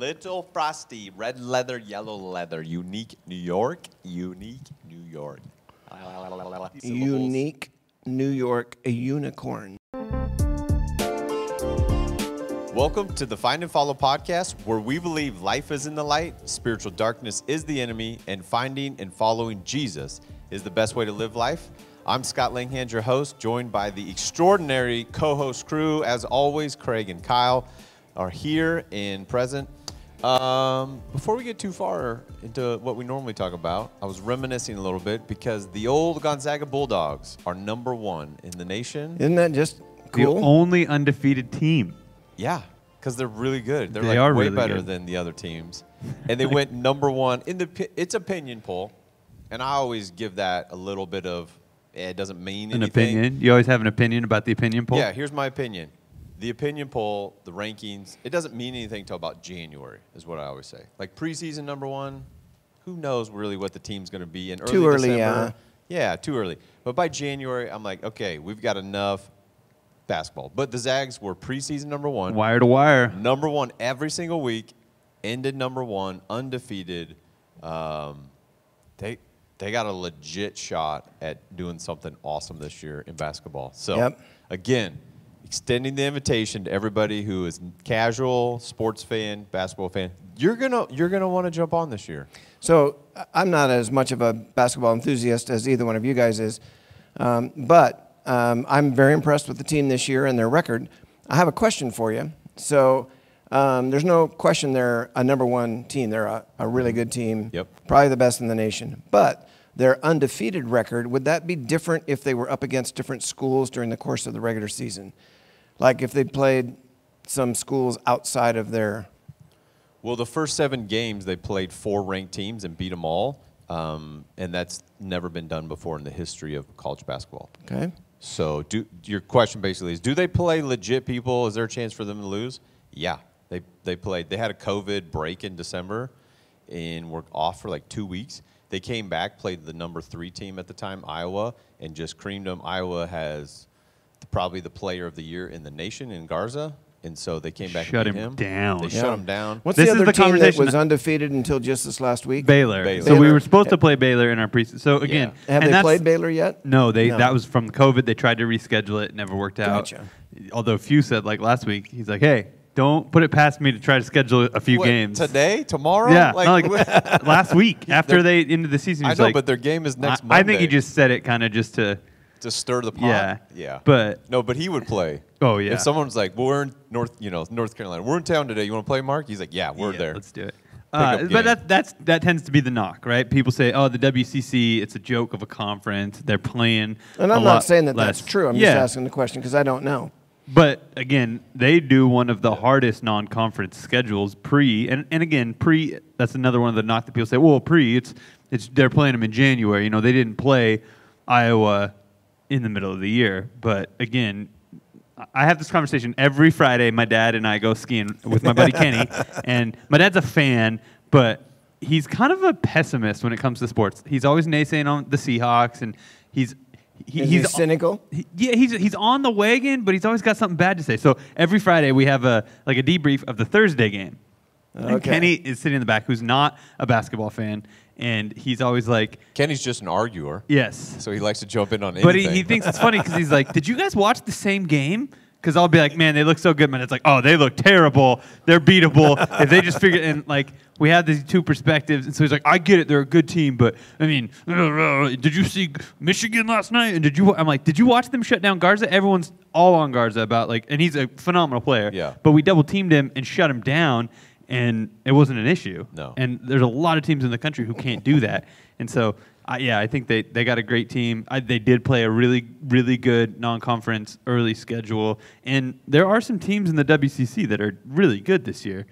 Little frosty, red leather, yellow leather, unique New York, unique New York. Unique New York, a unicorn. Welcome to the Find and Follow podcast, where we believe life is in the light, spiritual darkness is the enemy, and finding and following Jesus is the best way to live life. I'm Scott Langhand, your host, joined by the extraordinary co host crew. As always, Craig and Kyle are here and present. Um, before we get too far into what we normally talk about, I was reminiscing a little bit because the old Gonzaga Bulldogs are number one in the nation. Isn't that just The only undefeated team. Yeah, because they're really good. They're They like are way really better good. than the other teams, and they went number one in the. pi- It's opinion poll, and I always give that a little bit of. eh, It doesn't mean An anything. opinion. You always have an opinion about the opinion poll. Yeah, here's my opinion. The opinion poll, the rankings, it doesn't mean anything till about January, is what I always say. Like preseason number one, who knows really what the team's going to be in early Too early, December. Yeah, too early. But by January, I'm like, okay, we've got enough basketball. But the Zags were preseason number one Wire to wire. number one every single week, ended number one, undefeated. Um, they they got a legit shot at doing something awesome this year in basketball. So Yep. again, extending the invitation to everybody who is casual sports fan, basketball fan. You're gonna you're gonna want to jump on this year. So I'm not as much of a basketball enthusiast as either one of you guys is, um, but um, I'm very impressed with the team this year and their record. I have a question for you. So um, there's no question they're a number one team. They're a, a really good team. Yep. Probably the best in the nation. But their undefeated record would that be different if they were up against different schools during the course of the regular season? Like if they played some schools outside of their Well, the first seven games they played four ranked teams and beat them all, um, and that's never been done before in the history of college basketball. okay. So, do, your question basically is: Do they play legit people? Is there a chance for them to lose? Yeah, they they played. They had a COVID break in December, and were off for like two weeks. They came back, played the number three team at the time, Iowa, and just creamed them. Iowa has the, probably the player of the year in the nation in Garza, and so they came back Shut and beat him him down. They Yeah. shut him down. What's This the is other the team that was undefeated until just this last week? Baylor. Baylor. So we were supposed to play Baylor in our preseason. So again, Have and they played Baylor yet? No, they No. that was from COVID. They tried to reschedule it, never worked out. Gotcha. Although Few said like last week, he's like, "Hey, don't put it past me to try to schedule a few What, games today, tomorrow. Yeah, like, like last week after they ended the season. I know, like, but their game is next I, Monday. I think he just said it kind of just to. To stir the pot. Yeah. yeah. But- no, but he would play. Oh, yeah. If someone's like, well, "We're in North, you know, North Carolina. We're in town today. You want to play, Mark?" He's like, "Yeah, we're Yeah, there." Let's do it. Uh, but that that's that tends to be the knock, right? People say, "Oh, the WCC, it's a joke of a conference. They're playing." And a I'm lot not saying that that's less." true. I'm yeah. just asking the question because I don't know. But again, they do one of the hardest non-conference schedules pre, and, and again pre. That's another one of the knock that people say. Well, pre, it's it's they're playing them in January. You know, they didn't play Iowa in the middle of the year. But again, I have this conversation every Friday. My dad and I go skiing with my buddy Kenny, and my dad's a fan, but he's kind of a pessimist when it comes to sports. He's always naysaying on the Seahawks, and he's he, Is he he's cynical? he- yeah, he's he's on the wagon, but he's always got something bad to say. So every Friday we have a like a debrief of the Thursday game. And Okay. Kenny is sitting in the back, who's not a basketball fan, and he's always like, Kenny's just an arguer, "Yes." so he likes to jump in on anything. But he, he thinks it's funny because he's like, "Did you guys watch the same game?" Because I'll be like, "Man, they look so good." Man, it's like, "Oh, they look terrible. They're beatable." if they just figure and like we have these two perspectives, and so he's like, "I get it. They're a good team, but I mean, did you see Michigan last night? And did you?" I'm like, "Did you watch them shut down Garza?" Everyone's all on Garza about like, and he's a phenomenal player. Yeah. But we double teamed him and shut him down, and it wasn't an issue. No. And there's a lot of teams in the country who can't do that. And so, I yeah, I think they, they got a great team. I, they did play a really, really good non conference early schedule. And there are some teams in the WCC that are really good this year.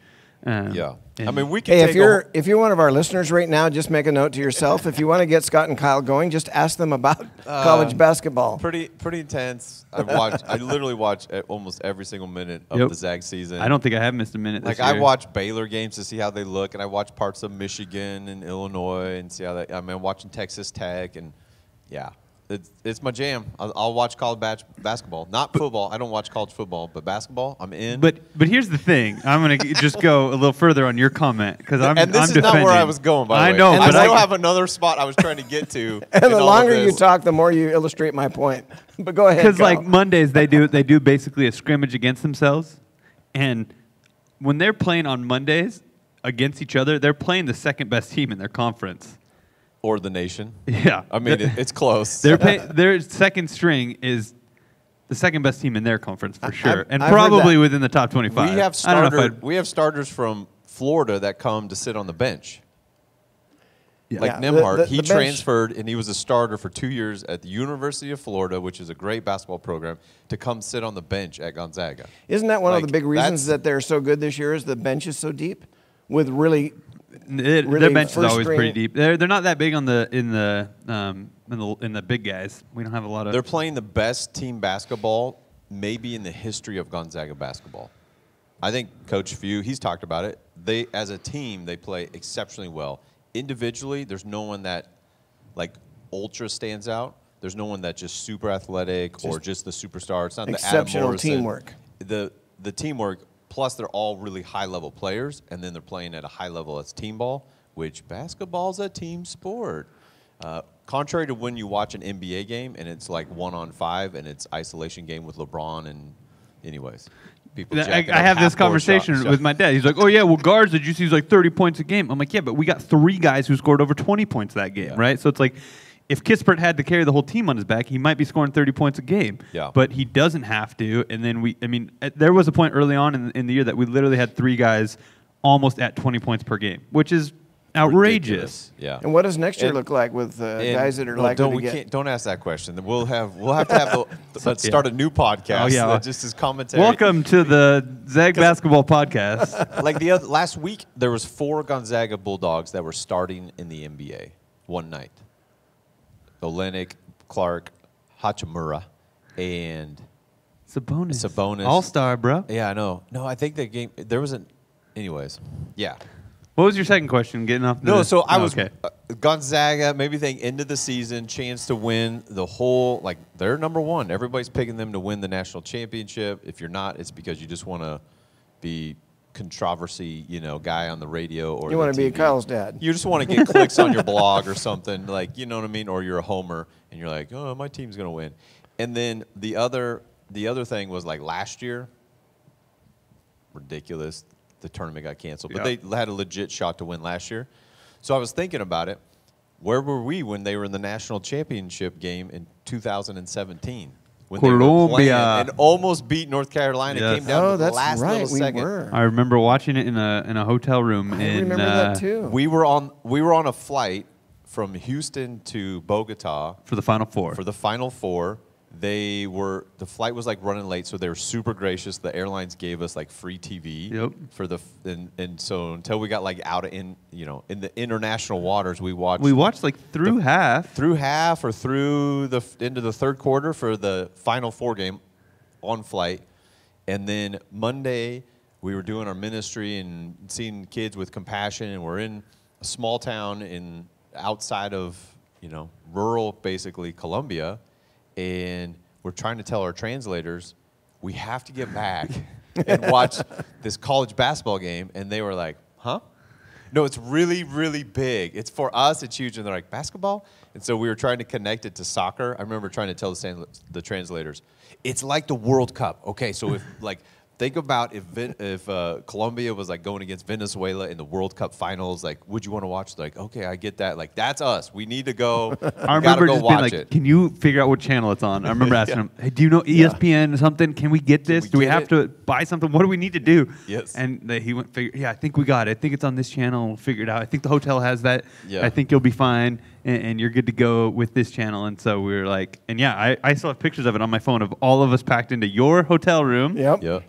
Um, yeah. I mean, we can Hey, take if you're whole- if you're one of our listeners right now, just make a note to yourself. If you want to get Scott and Kyle going, just ask them about Uh, college basketball. pretty pretty intense. I watch. I literally watch almost every single minute of Yep. the Zag season. I don't think I have missed a minute. like this I watch Baylor games to see how they look, and I watch parts of Michigan and Illinois and see how that. I mean, I'm watching Texas Tech, and yeah, it's, it's my jam. I'll, I'll watch college bas- basketball, not football. I don't watch college football, but basketball, I'm in. But but here's the thing. I'm gonna just go a little further on your comment because I'm and this I'm is not where I was going. By the I way, know, And but I still I, have another spot I was trying to get to. And the longer you talk, the more you illustrate my point. But go ahead. because like Mondays they do they do basically a scrimmage against themselves, and when they're playing on Mondays against each other, they're playing the second best team in their conference. Or the nation. Yeah, I mean, it, it's close. Their pay, their second string is the second best team in their conference for sure, and I've probably within the top twenty-five. we twenty-five. have I don't know if starter, we have starters from Florida that come to sit on the bench. Yeah. Like Yeah, the- Nembhard, the- he the bench- transferred and he was a starter for two years at the University of Florida, which is a great basketball program, to come sit on the bench at Gonzaga. Isn't that one of the big reasons that they're so good this year? Is the bench is so deep, with really It- really their bench is first always pretty deep. They're they're not that big on the in the um in the in the big guys. We don't have a lot of. They're playing the best team basketball maybe in the history of Gonzaga basketball. I think Coach Few, he's talked about it. They as a team, they play exceptionally well. Individually, there's no one that like ultra stands out. There's no one that just super athletic or just the superstar. It's not the Adam exceptional teamwork. The the teamwork plus they're all really high level players and then they're playing at a high level as team ball, which basketball's a team sport. Uh, contrary to when you watch an NBA game and it's like one on five and it's isolation game with LeBron and, anyways, people. I, I have this conversation with my dad. He's like, "Oh yeah, well Garza did you see? He's like 30 points a game." I'm like, "Yeah, but we got three guys who scored over 20 points that game, Yeah. right?" So it's like, if Kispert had to carry the whole team on his back, he might be scoring 30 points a game. Yeah. But he doesn't have to. And then we, I mean, uh, there was a point early on in, in the year that we literally had three guys almost at 20 points per game, which is outrageous. Ridiculous. Yeah. And what does next year And- look like with uh, guys that are no, likely don't, to we get? Can't, don't ask that question. We'll have we'll have to have the, let's yeah. start a new podcast. Oh, yeah. that just as commentary. Welcome to the Zag Basketball Podcast. like the other, last week, there was four Gonzaga Bulldogs that were starting in the NBA one night. Olynyk, Clarke, Hachimura, and Sabonis. Sabonis. All star, bro. yeah, I know. No, I think the game there was an. Anyways, yeah. What was your second question? Getting off. No, so I oh, was okay. uh, Gonzaga. Maybe think end of the season, chance to win the whole. Like they're number one. Everybody's picking them to win the national championship. If you're not, it's because you just want to be controversy, you know, guy on the radio or You want wanna to be Kyle's dad. You just want to get clicks on your blog or something, like you know what I mean, or you're a homer and you're like, oh, my team's gonna win. And then the other, the other thing was like last year, ridiculous. The tournament got canceled, but Yeah. they had a legit shot to win last year. So I was thinking about it. Where were we when they were in the national championship game in 2017? When they were Colombia. and almost beat North Carolina. Yes. It came down oh, to the that's last right. little We second. were. I remember watching it in a in a hotel room. I in, remember uh, that too. We were on we were on a flight from Houston to Bogota for the Final Four. for the final four. They were the flight was like running late, so they were super gracious. The airlines gave us like free TV. Yep. For the and, and so until we got like out of in you know in the international waters, we watched we watched like through half. through half or through the into the third quarter for the final four game on flight and then monday we were doing our ministry and seeing kids with compassion and we're in a small town in outside of you know rural basically colombia and we're trying to tell our translators we have to get back and watch this college basketball game and they were like huh no, it's really, really big. It's for us, it's huge. And they're like, basketball? And so we were trying to connect it to soccer. I remember trying to tell the, the translators, it's like the World Cup. Okay, so if, like, think about if, if uh, Colombia was like going against Venezuela in the World Cup finals, like, would you want to watch? Like, okay, I get that. Like, that's us. We need to go. I remember go just watch being like, it. "Can you figure out what channel it's on?" I remember asking him, "Hey, do you know ESPN or something? Can we get this? we do we have it?" to buy something? What do we need to do?" Yes. And they, he went, figure, "Yeah, I think we got it. I think it's on this channel. We'll figure it out. I think the hotel has that. Yeah. I think you'll be fine, and, and you're good to go with this channel." And so we were like, and yeah, I, I still have pictures of it on my phone of all of us packed into your hotel room, Yep. Yeah.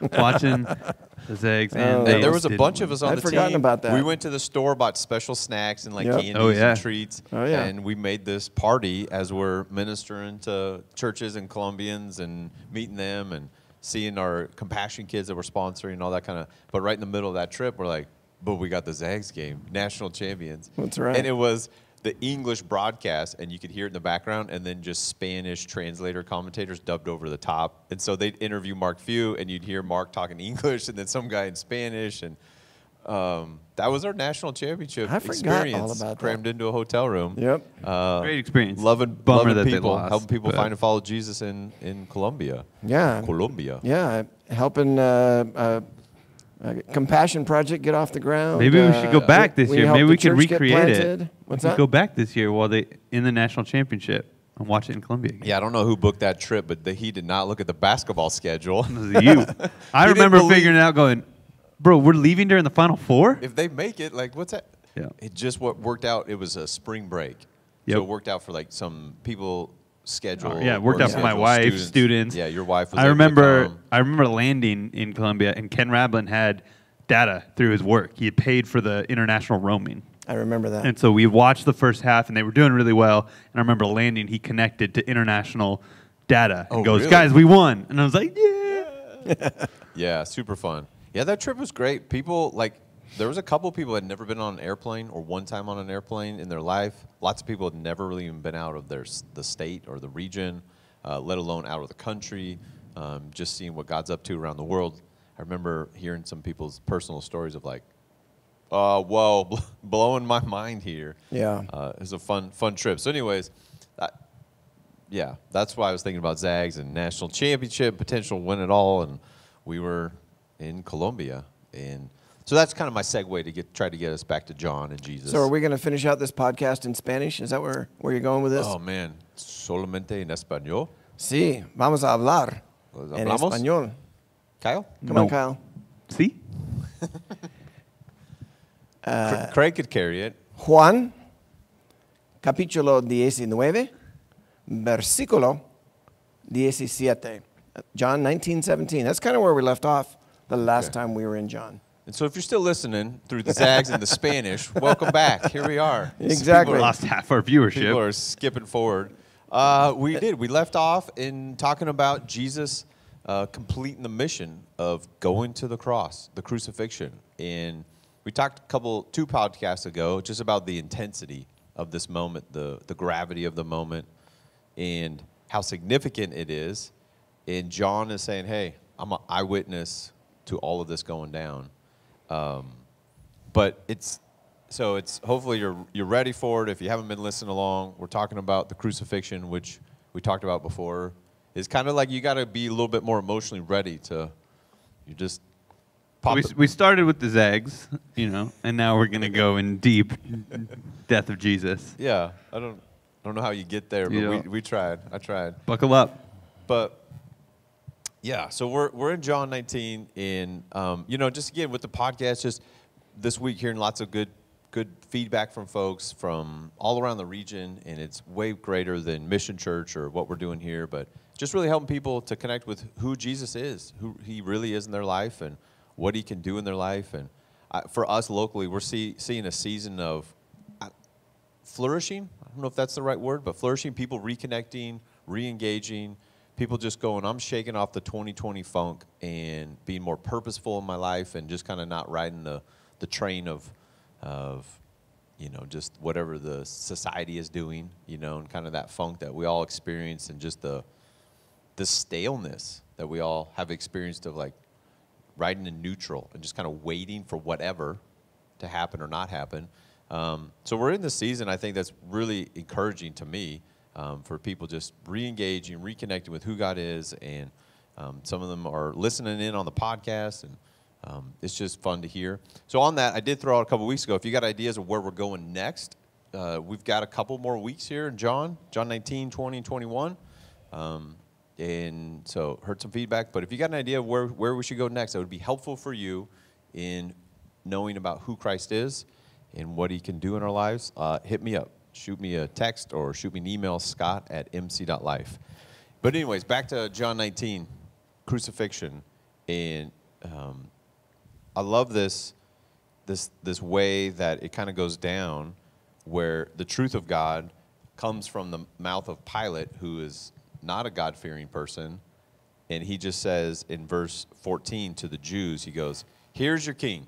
watching the Zags. Oh, And that they there was a bunch of us on I'd the forgotten team. about that. We went to the store, bought special snacks and like Yep. candies Oh, yeah. and treats. Oh, yeah. And we made this party as we're ministering to churches and Colombians and meeting them and seeing our compassion kids that we're sponsoring, and all that kind of. But right in the middle of that trip, we're like, but we got the Zags game, national champions. That's right. And it was the English broadcast, and you could hear it in the background, and then just Spanish translator commentators dubbed over the top. And so they'd interview Mark Few, and you'd hear Mark talking English, and then some guy in Spanish, and um, that was our national championship I forgot all experience, about that. crammed into a hotel room. Yep. Uh, Great experience. Loving, Bummer loving that they people, lost, helping people find and follow Jesus in in Colombia. Yeah. Colombia. Yeah, helping uh, uh, uh, Compassion Project get off the ground. Maybe we should go Uh, back this we year. helped Maybe we could recreate it. planted. What's we that? go back this year while they in the national championship and watch it in Colombia. Again. Yeah, I don't know who booked that trip, but the, he did not look at the basketball schedule. It was you. I remember believe- figuring it out, going, "Bro, we're leaving during the final four? if they make it, like what's that? Yeah. It just what worked out. It was a spring break, Yep. so it worked out for like some people schedule. Oh, yeah, it worked out for my wife, students. students. Yeah, your wife was. I able to remember. I remember landing in Colombia, and Ken Rablin had data through his work. He had paid for the international roaming. I remember that. And so we watched the first half, and they were doing really well. And I remember landing. He connected to international data and Oh, goes, really? "Guys, we won!" And I was like, "Yeah." Yeah, super fun. Yeah, that trip was great. People like there was a couple people had never been on an airplane or one time on an airplane in their life. Lots of people had never really even been out of their the state or the region, uh, let alone out of the country. Um, just seeing what God's up to around the world. I remember hearing some people's personal stories of like, uh, whoa, bl- blowing my mind here. Yeah. uh, it was a fun fun trip. So, anyways. I, yeah, that's why I was thinking about Zags and national championship potential win it all, and we were in Colombia, and so that's kind of my segue to get try to get us back to John and Jesus. so are we going to finish out this podcast in Spanish? Is that where, where you're going with this? Oh man, solamente en español. Sí, vamos a hablar Pues, en ¿hablamos? español. Kyle, Come No. on, Kyle. See, Uh, Craig could carry it. Juan, capítulo 19, versículo 17. John 19, 17. That's kind of where we left off the last Okay. time we were in John. And so, if you're still listening through the Zags and the Spanish, welcome back. Here we are. Exactly. People are- lost half our viewership. People are skipping forward. Uh, we did. We left off in talking about Jesus uh, completing the mission of going to the cross, the crucifixion. And we talked a couple, two podcasts ago, just about the intensity of this moment, the, the gravity of the moment, and how significant it is. And John is saying, hey, I'm an eyewitness to all of this going down Um, but it's so it's hopefully you're you're ready for it. If you haven't been listening along, we're talking about the crucifixion, which we talked about before. It's kind of like you got to be a little bit more emotionally ready to. You just pop. we, we started with the Zags, you know, and now we're gonna go in deep death of Jesus. yeah, I don't I don't know how you get there, but You we, we tried. I tried. Buckle up. But yeah, so we're we're in John 19, and um, you know, just again with the podcast, just this week hearing lots of good good feedback from folks from all around the region, and it's way greater than Mission Church or what we're doing here, but just really helping people to connect with who Jesus is, who He really is in their life, and what He can do in their life, and I, for us locally, we're see, seeing a season of flourishing. I don't know if that's the right word, but flourishing, people reconnecting, re engaging, people just going, I'm shaking off the 2020 funk and being more purposeful in my life and just kind of not riding the, the train of, of, you know, just whatever the society is doing, you know, and kind of that funk that we all experience and just the, the staleness that we all have experienced of like riding in neutral and just kind of waiting for whatever to happen or not happen. Um, so we're in the season, I think that's really encouraging to me um, for people just re-engaging, reconnecting with who God is, and um, some of them are listening in on the podcast, and um, it's just fun to hear. So on that, I did throw out a couple weeks ago. If you got ideas of where we're going next, uh, we've got a couple more weeks here in John, John 19, 20, and 21. Um, and so heard some feedback. But if you got an idea of where, where we should go next, that would be helpful for you in knowing about who Christ is and what he can do in our lives, uh, hit me up. Shoot me a text or shoot me an email, scott at mc.life. But anyways, back to John 19, crucifixion. And um, I love this, this, this way that it kind of goes down where the truth of God comes from the mouth of Pilate, who is not a God fearing person. And he just says in verse 14 to the Jews, he goes, Here's your king,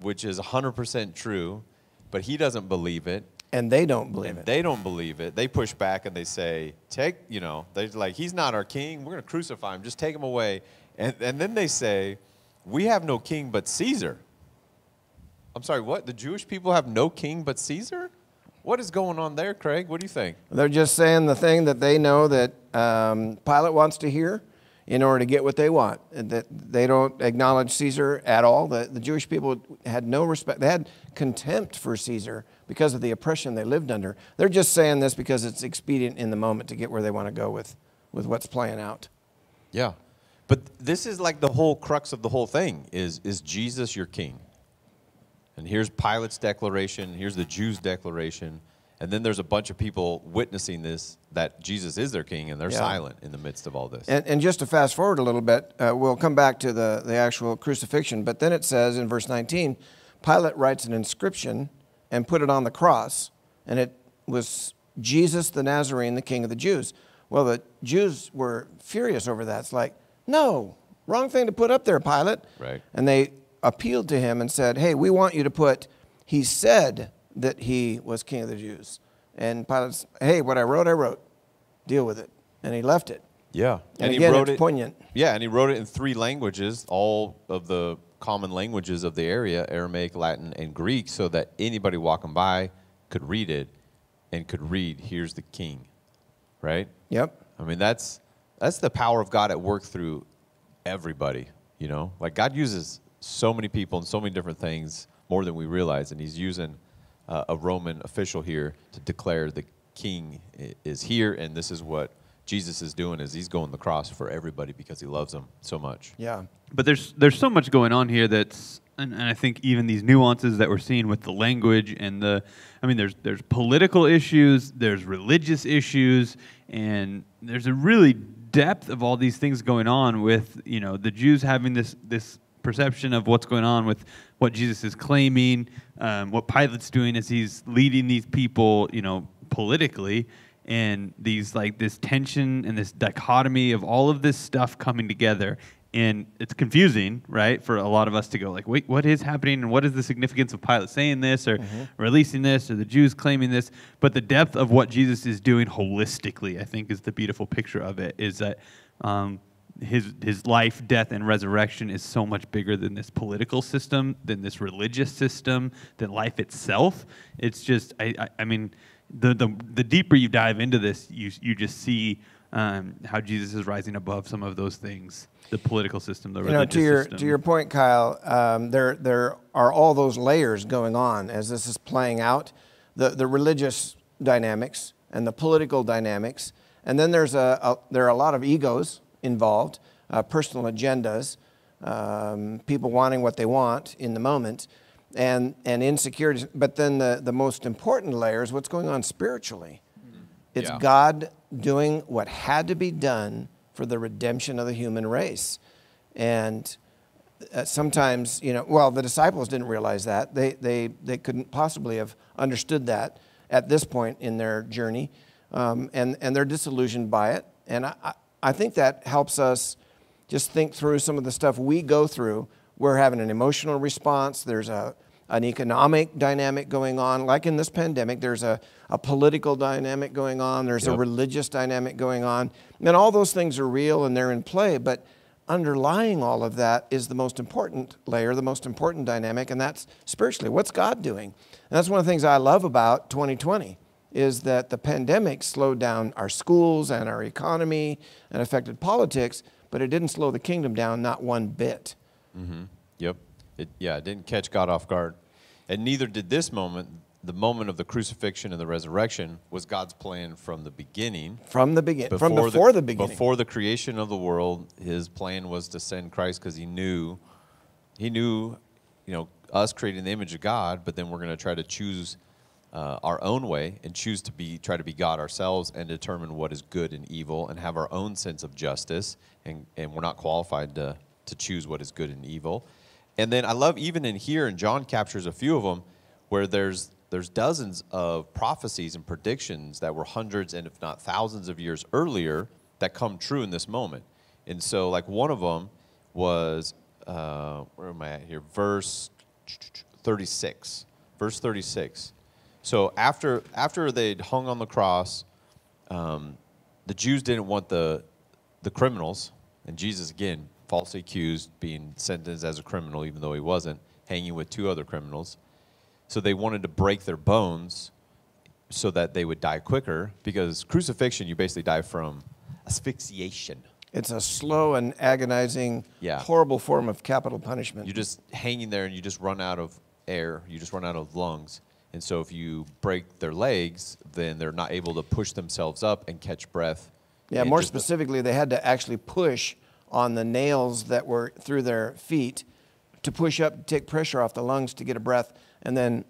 which is 100% true. But he doesn't believe it. And they don't believe And it. they don't believe it. They push back and they say, "Take, you know, they're like, he's not our king. We're going to crucify him. Just take him away." And and then they say, "We have no king but Caesar." I'm sorry, what? The Jewish people have no king but Caesar? What is going on there, Craig? What do you think? They're just saying the thing that they know that um, Pilate wants to hear in order to get what they want. That they don't acknowledge Caesar at all. The, the Jewish people had no respect. They had contempt for Caesar because of the oppression they lived under. They're just saying this because it's expedient in the moment to get where they want to go with, with what's playing out. Yeah. But this is like the whole crux of the whole thing is is Jesus your king? And here's Pilate's declaration, here's the Jews' declaration, and then there's a bunch of people witnessing this that Jesus is their king and they're Yeah. silent in the midst of all this. And, and just to fast forward a little bit, uh, we'll come back to the, the actual crucifixion. But then it says in verse 19, Pilate writes an inscription and put it on the cross, and it was Jesus the Nazarene, the King of the Jews. Well, the Jews were furious over that. It's like, no, wrong thing to put up there, Pilate. Right. And they appealed to him and said, hey, we want you to put, he said that he was King of the Jews. And Pilate, said, hey, what I wrote, I wrote. Deal with it. And he left it. yeah. And, he again, wrote it's it poignant. Yeah, and he wrote it in three languages, all of the common languages of the area, Aramaic, Latin, and Greek, so that anybody walking by could read it and could read, here's the king. Right? Yep. I mean, that's that's the power of God at work through everybody. You know, like God uses so many people and so many different things more than we realize, and He's using uh, a Roman official here to declare the King is here, and this is what Jesus is doing: is He's going the cross for everybody because He loves them so much. Yeah. But there's there's so much going on here that's and, and I think even these nuances that we're seeing with the language and the I mean there's there's political issues, there's religious issues, and there's a really depth of all these things going on with, you know, the Jews having this this perception of what's going on with what Jesus is claiming, um, what Pilate's doing as he's leading these people, you know, politically, and these like this tension and this dichotomy of all of this stuff coming together. And it's confusing right for a lot of us to go like wait what is happening? And what is the significance of pilate saying this or releasing this or the jews claiming this? But the depth of what jesus is doing holistically i think is the beautiful picture of it is that um, his his life death and resurrection is so much bigger than this political system than this religious system than life itself it's just i i, I mean the, the the deeper you dive into this you you just see um, how Jesus is rising above some of those things, the political system, the You know, to your system. to your point, Kyle, um, there there are all those layers going on as this is playing out, the the religious dynamics and the political dynamics, and then there's a, a there are a lot of egos involved, uh, personal agendas, um, people wanting what they want in the moment, and and insecurities. But then the the most important layer is what's going on spiritually. It's Yeah. God doing what had to be done for the redemption of the human race. And uh, sometimes, you know, well, the disciples didn't realize that. They, they, they couldn't possibly have understood that at this point in their journey. Um, and, and they're disillusioned by it. And I, I- think that helps us just think through some of the stuff we go through. We're having an emotional response. There's a, an economic dynamic going on. Like in this pandemic, there's a, a political dynamic going on, there's a religious dynamic going on. And all those things are real and they're in play. But underlying all of that is the most important layer, the most important dynamic, and that's spiritually. What's God doing? And that's one of the things I love about 2020 is that the pandemic slowed down our schools and our economy and affected politics, but it didn't slow the kingdom down not one bit. Mm-hmm. Yep. It, yeah, it didn't catch God off guard. And neither did this moment. The moment of the crucifixion and the resurrection was God's plan from the beginning. From the beginning, from before the, beginning. Before the creation of the world, his plan was to send Christ because he knew, he knew, you know, us creating the image of God, but then we're going to try to choose uh, our own way and choose to be, try to be God ourselves and determine what is good and evil and have our own sense of justice. And, and we're not qualified to, to choose what is good and evil. And then I love even in here, and John captures a few of them, where there's there's dozens of prophecies and predictions that were hundreds and if not thousands of years earlier that come true in this moment. And so, like one of them was uh, where am I at here? Verse 36. verse 36. So after after they'd hung on the cross, um, the Jews didn't want the the criminals, and Jesus again falsely accused, being sentenced as a criminal, even though he wasn't, hanging with two other criminals. So they wanted to break their bones so that they would die quicker, because crucifixion, you basically die from asphyxiation. It's a slow and agonizing, Yeah. horrible form of capital punishment. You're just hanging there and you just run out of air, you just run out of lungs. And so if you break their legs, then they're not able to push themselves up and catch breath. yeah, more specifically, they had to actually push on the nails that were through their feet to push up, take pressure off the lungs to get a breath, and then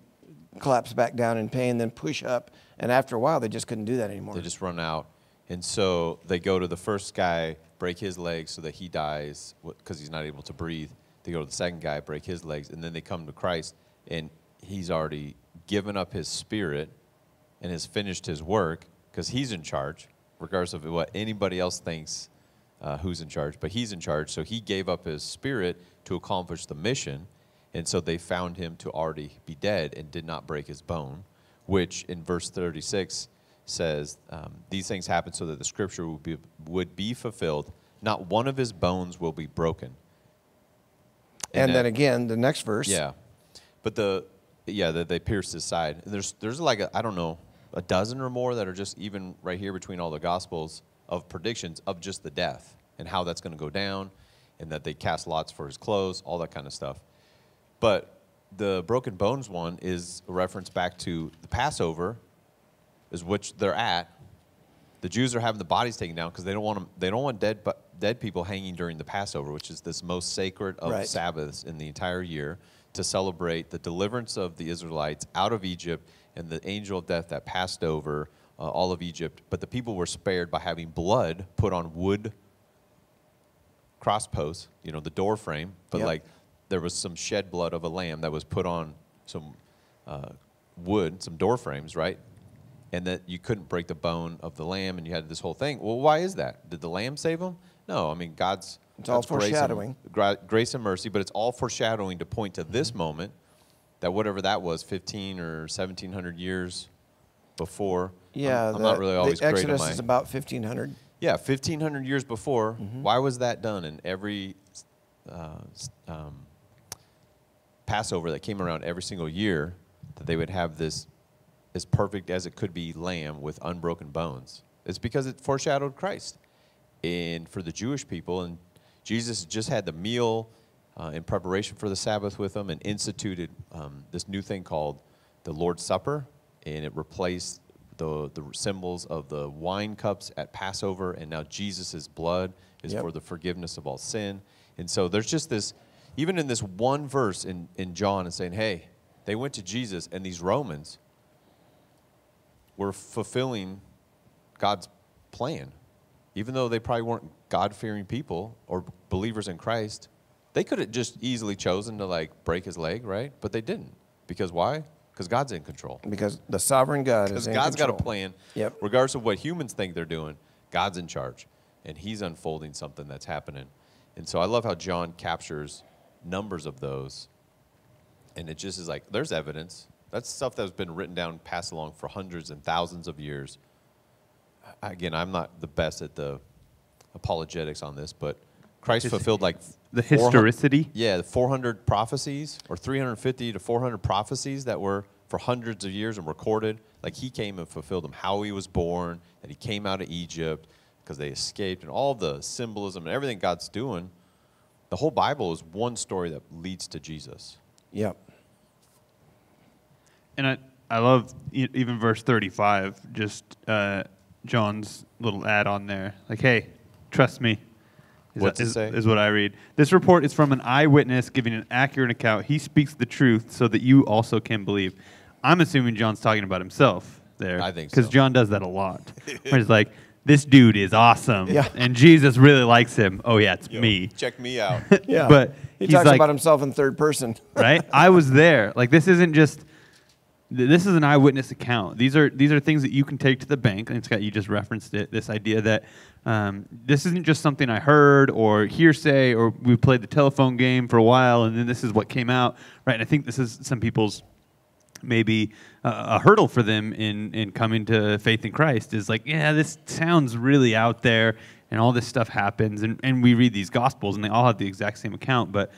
collapse back down in pain, then push up. And after a while, they just couldn't do that anymore. They just run out. And so they go to the first guy, break his legs so that he dies because he's not able to breathe. They go to the second guy, break his legs, and then they come to Christ, and he's already given up his spirit and has finished his work because he's in charge, regardless of what anybody else thinks uh, who's in charge. But he's in charge, so he gave up his spirit to accomplish the mission. And so they found him to already be dead and did not break his bone, which in verse 36 says, um, These things happen so that the scripture would be, would be fulfilled. Not one of his bones will be broken. and that- then again, the next verse. yeah, but the yeah that they pierced his side. And there's there's like I don't know a dozen or more that are just even right here between all the gospels of predictions of just the death and how that's going to go down, and that they cast lots for his clothes, all that kind of stuff. But the broken bones one is a reference back to the Passover, is which they're at. The Jews are having the bodies taken down because they don't want them, they don't want dead dead people hanging during the Passover, which is this most sacred of Right. Sabbaths in the entire year, to celebrate the deliverance of the Israelites out of Egypt and the angel of death that passed over uh, all of Egypt. But the people were spared by having blood put on wood cross posts, you know, the door frame, but Yep. like there was some shed blood of a lamb that was put on some uh, wood, some door frames, right? And that you couldn't break the bone of the lamb, and you had this whole thing. Well, why is that? Did the lamb save them? No, I mean God's. It's all God's grace and- foreshadowing. grace and mercy, but it's all foreshadowing to point to this moment, that whatever that was, 15 or 1700 years before. Yeah, I'm, I'm the, not really always the great Exodus at my. is about 1500. Yeah, 1500 years before. Mm-hmm. Why was that done? And every uh, um, Passover that came around every single year, that they would have this as perfect as it could be lamb with unbroken bones. It's because it foreshadowed Christ. And for the Jewish people, and Jesus just had the meal uh, in preparation for the Sabbath with them and instituted um, this new thing called the Lord's Supper, and it replaced the, the symbols of the wine cups at Passover, and now Jesus' blood is Yep. for the forgiveness of all sin. And so there's just this, even in this one verse in, in John, and saying, hey, they went to Jesus, and these Romans were fulfilling God's plan. Even though they probably weren't God fearing people or believers in Christ, they could have just easily chosen to like break his leg, right? But they didn't. Because why? Because God's in control. Because the sovereign God is in God's got a plan. Yep. Regardless of what humans think they're doing, God's in charge. And he's unfolding something that's happening. And so I love how John captures numbers of those. And it just is like, there's evidence. That's stuff that's been written down, passed along for hundreds and thousands of years. Again, I'm not the best at the apologetics on this, but Christ His- fulfilled like the historicity? Yeah, the 400 prophecies or 350 to 400 prophecies that were for hundreds of years and recorded. Like he came and fulfilled them. How he was born, that he came out of Egypt because they escaped, and all the symbolism and everything God's doing. The whole Bible is one story that leads to Jesus. Yep. And I, I love even verse 35, just uh, John's little add on there. Like, hey, trust me. Is, What's it is, say? is what I read. This report is from an eyewitness giving an accurate account. He speaks the truth so that you also can believe. I'm assuming John's talking about himself there. I think Because so. John does that a lot. where he's like, this dude is awesome. Yeah. And Jesus really likes him. Oh, yeah, it's me. Check me out. Yeah. But he he's talks like- about himself in third person. right? I was there. Like this isn't just th- this is an eyewitness account. These are these are things that you can take to the bank. And Scott, you just referenced it. This idea that um, this isn't just something I heard or hearsay or we played the telephone game for a while and then this is what came out, right? And I think this is some people's maybe a, a hurdle for them in in coming to faith in Christ is like, yeah, this sounds really out there, and all this stuff happens, and and we read these gospels, and they all have the exact same account, but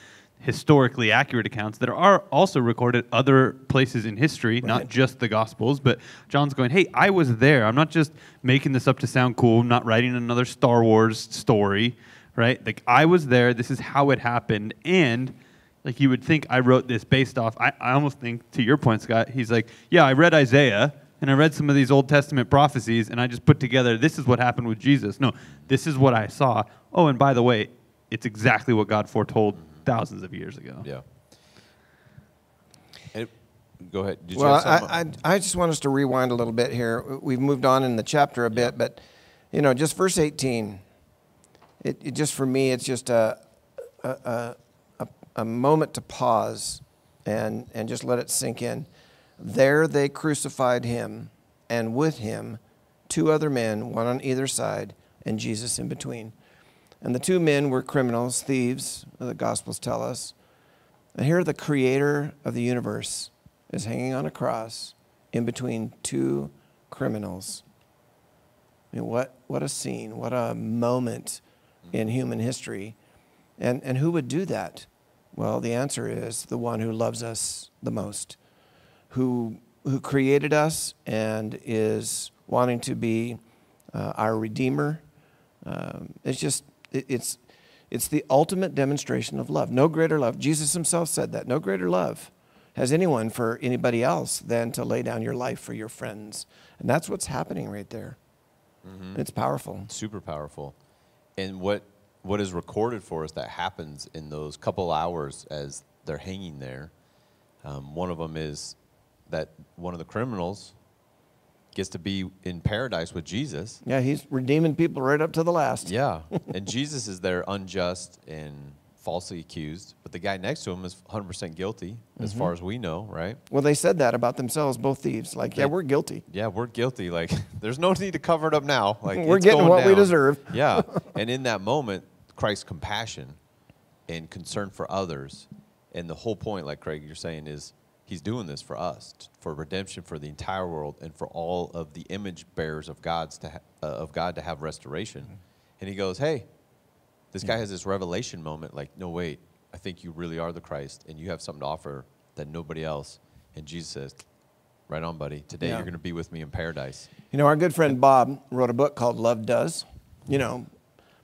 historically accurate accounts that are also recorded other places in history, not just the Gospels. But John's going, hey, I was there. I'm not just making this up to sound cool. I'm not writing another Star Wars story, right? Like, I was there. This is how it happened. And, like, you would think I wrote this based off, I, I almost think, to your point, Scott, he's like, yeah, I read Isaiah. And I read some of these Old Testament prophecies, and I just put together this is what happened with Jesus. No, this is what I saw. Oh, and by the way, it's exactly what God foretold thousands of years ago. Yeah. And- go ahead. Did you well, have? I, I, I just want us to rewind a little bit here. We've moved on in the chapter a bit, but you know, just verse 18. It, it just for me, it's just a, a, a, a, a moment to pause and, and just let it sink in. There they crucified him, and with him two other men, one on either side, and Jesus in between. And the two men were criminals, thieves, the Gospels tell us. And here the creator of the universe is hanging on a cross in between two criminals. I mean, what, what a scene, what a moment in human history. And, and who would do that? Well, the answer is the one who loves us the most, who, who created us and is wanting to be uh, our Redeemer. Um, it's just, it's, it's the ultimate demonstration of love. No greater love. Jesus himself said that. No greater love has anyone for anybody else than to lay down your life for your friends. And that's what's happening right there. It's powerful. super powerful. And what what is recorded for us that happens in those couple hours as they're hanging there, um, one of them is that one of the criminals gets to be in paradise with Jesus. Yeah, he's redeeming people right up to the last. Yeah, and Jesus is there unjust and falsely accused, but the guy next to him is 100% guilty, as Mm-hmm. far as we know, right? Well, they said that about themselves, both thieves. Like, yeah, we're guilty. Yeah, we're guilty. Like, there's no need to cover it up now. Like, We're getting what we deserve. Yeah, and in that moment, Christ's compassion and concern for others, and the whole point, like Craig, you're saying, is He's doing this for us, for redemption for the entire world, and for all of the image bearers of God's to ha- uh, of God to have restoration. And He goes, "Hey, this guy has this revelation moment. Like, no, wait, I think you really are the Christ, and you have something to offer that nobody else." And Jesus says, "Right on, buddy. Today Yeah. you're going to be with me in paradise." You know, our good friend Bob wrote a book called Love Does. You know,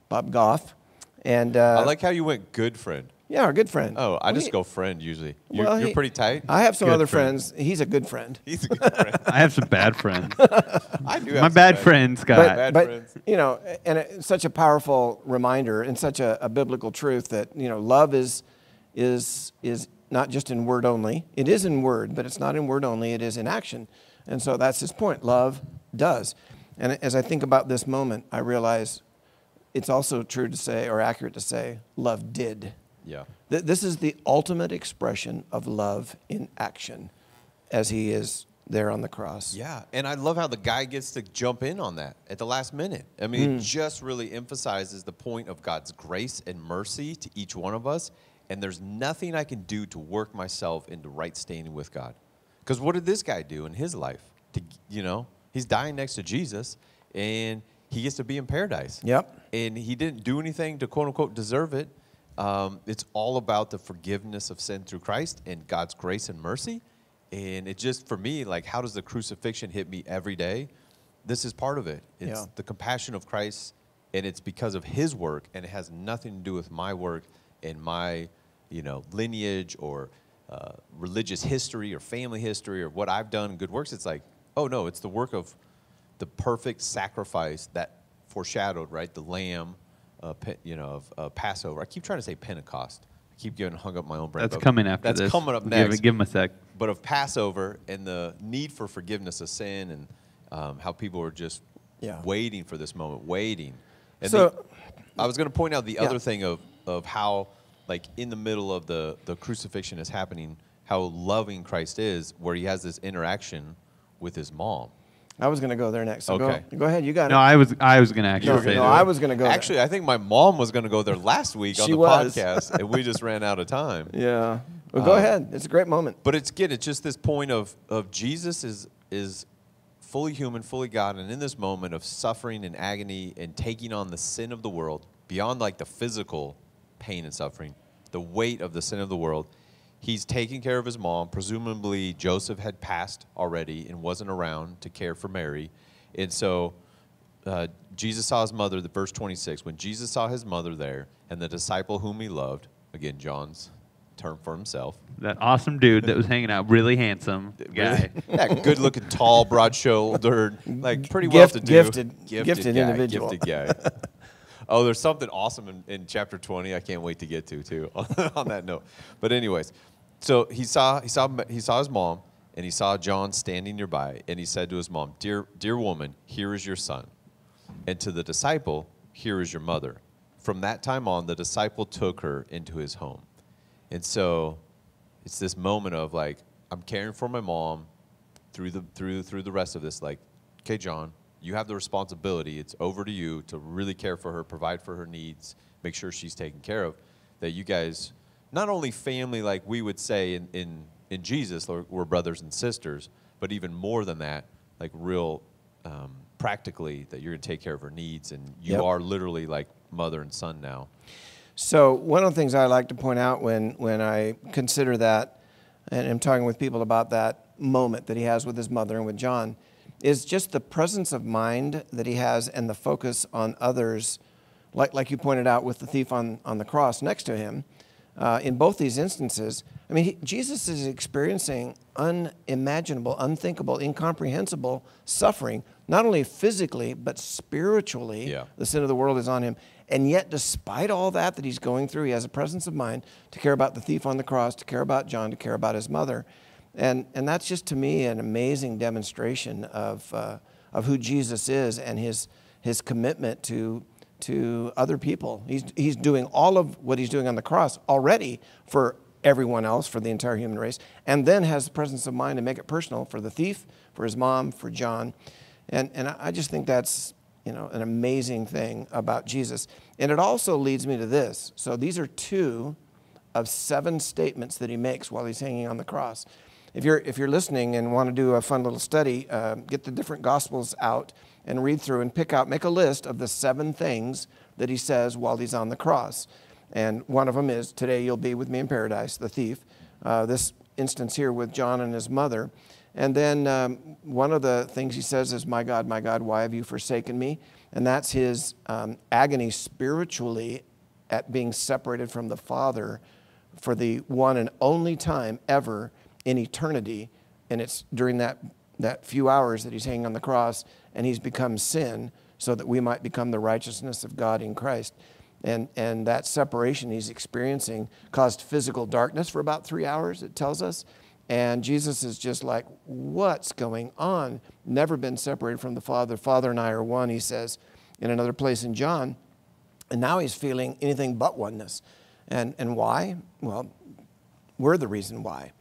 Bob Goff. And uh, I like how you went good friend. Yeah, our good friend. Oh, I Well, just go friend usually. You're, well, you're pretty tight. I have some Good other friend. friends. He's a good friend. He's a good friend. I have some bad friends. I do. My have some bad friend, Scott. But, Bad but friends. you know, and it's such a powerful reminder and such a, a biblical truth that you know, love is is is not just in word only. It is in word, but it's not in word only. It is in action, and so that's his point. Love does. And as I think about this moment, I realize it's also true to say, or accurate to say, love did. Yeah. Th- This is the ultimate expression of love in action, as he is there on the cross. Yeah, and I love how the guy gets to jump in on that at the last minute. I mean, Hmm. it just really emphasizes the point of God's grace and mercy to each one of us. And there's nothing I can do to work myself into right standing with God. Because what did this guy do in his life? To you know, he's dying next to Jesus, and he gets to be in paradise. Yep. and he didn't do anything to quote unquote deserve it. Um, it's all about the forgiveness of sin through Christ and God's grace and mercy. And it just, for me, like, how does the crucifixion hit me every day? This is part of it. It's Yeah. the compassion of Christ, and it's because of his work, and it has nothing to do with my work and my, you know, lineage or uh, religious history or family history or what I've done, good works. It's like, oh no, it's the work of the perfect sacrifice that foreshadowed, right? The lamb, uh, you know, of uh, Passover. I keep trying to say Pentecost. I keep getting hung up my own brain. That's coming after That's this. coming up next. it- give him a sec. But of Passover and the need for forgiveness of sin and um, how people are just Yeah. waiting for this moment, waiting. And So- the- I was going to point out the Yeah. other thing of, of how, like, in the middle of the, the crucifixion is happening, how loving Christ is, where he has this interaction with his mom. I was going to go there next. So Okay. go, go ahead. You got No, it. I was I was gonna No, actually say no, that. I was going to go. there. Actually, I think my mom was going to go there last week on the was. podcast, and we just ran out of time. Yeah. Well, go um, ahead. It's a great moment. But it's again, it's just this point of of Jesus is is fully human, fully God, and in this moment of suffering and agony and taking on the sin of the world beyond like the physical pain and suffering, the weight of the sin of the world. He's taking care of his mom. Presumably, Joseph had passed already and wasn't around to care for Mary. And so uh, Jesus saw his mother, the verse 26, when Jesus saw his mother there and the disciple whom he loved, again, John's term for himself, That awesome dude that was hanging out, really handsome guy. that good looking, tall, broad shouldered, like pretty Gift- well to do. gifted- gifted guy, individual. Gifted guy. oh, there's something awesome in, in chapter 20 I can't wait to get to, too, on that note. But, anyways, so he saw, he, saw, he saw his mom and he saw John standing nearby and he said to his mom, Dear, dear woman, here is your son. And to the disciple, here is your mother. From that time on, the disciple took her into his home. And so it's this moment of like, I'm caring for my mom through the through through the rest of this. Like, okay, John, you have the responsibility. It's over to you to really care for her, provide for her needs, make sure she's taken care of. That you guys, not only family like we would say in in, in Jesus, we're, brothers and sisters, but even more than that, like real um, practically, that you're gonna take care of her needs, and you Yep. are literally like mother and son now. So one of the things I like to point out when, when I consider that, and I'm talking with people about that moment that he has with his mother and with John, is just the presence of mind that he has and the focus on others, like, like you pointed out with the thief on, on the cross next to him. Uh, in both these instances, I mean, he, Jesus is experiencing unimaginable, unthinkable, incomprehensible suffering, not only physically, but spiritually. Yeah. The sin of the world is on him. And yet, despite all that that he's going through, he has a presence of mind to care about the thief on the cross, to care about John, to care about his mother. And, and that's just to me an amazing demonstration of, uh, of who Jesus is and his, his commitment to, to other people. He's, he's doing all of what he's doing on the cross already for everyone else, for the entire human race, and then has the presence of mind to make it personal for the thief, for his mom, for John. And, and I just think that's you know, an amazing thing about Jesus. And it also leads me to this. So these are two of seven statements that he makes while he's hanging on the cross. If you're, if you're listening and want to do a fun little study, uh, get the different gospels out and read through and pick out, make a list of the seven things that he says while he's on the cross. And one of them is, Today you'll be with me in paradise, the thief. Uh, this instance here with John and his mother. And then um, one of the things he says is, My God, my God, why have you forsaken me? And that's his um, agony spiritually at being separated from the Father for the one and only time ever in eternity. And it's during that, that few hours that he's hanging on the cross and he's become sin so that we might become the righteousness of God in Christ. And, and that separation he's experiencing caused physical darkness for about three hours, it tells us. And Jesus is just like, what's going on? Never been separated from the Father. Father and I are one, he says in another place in John. And now he's feeling anything but oneness. And, and why? Well, we're the reason why.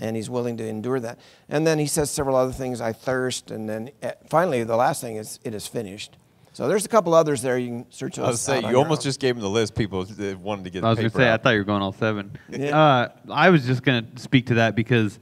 And he's willing to endure that. And then he says several other things I thirst. And then uh, finally, the last thing is, it is finished. So there's a couple others there. You can search those I was say you almost own. just gave him the list. People that wanted to get. I was going to paper say, I thought you were going all seven. Yeah. Uh, I was just going to speak to that because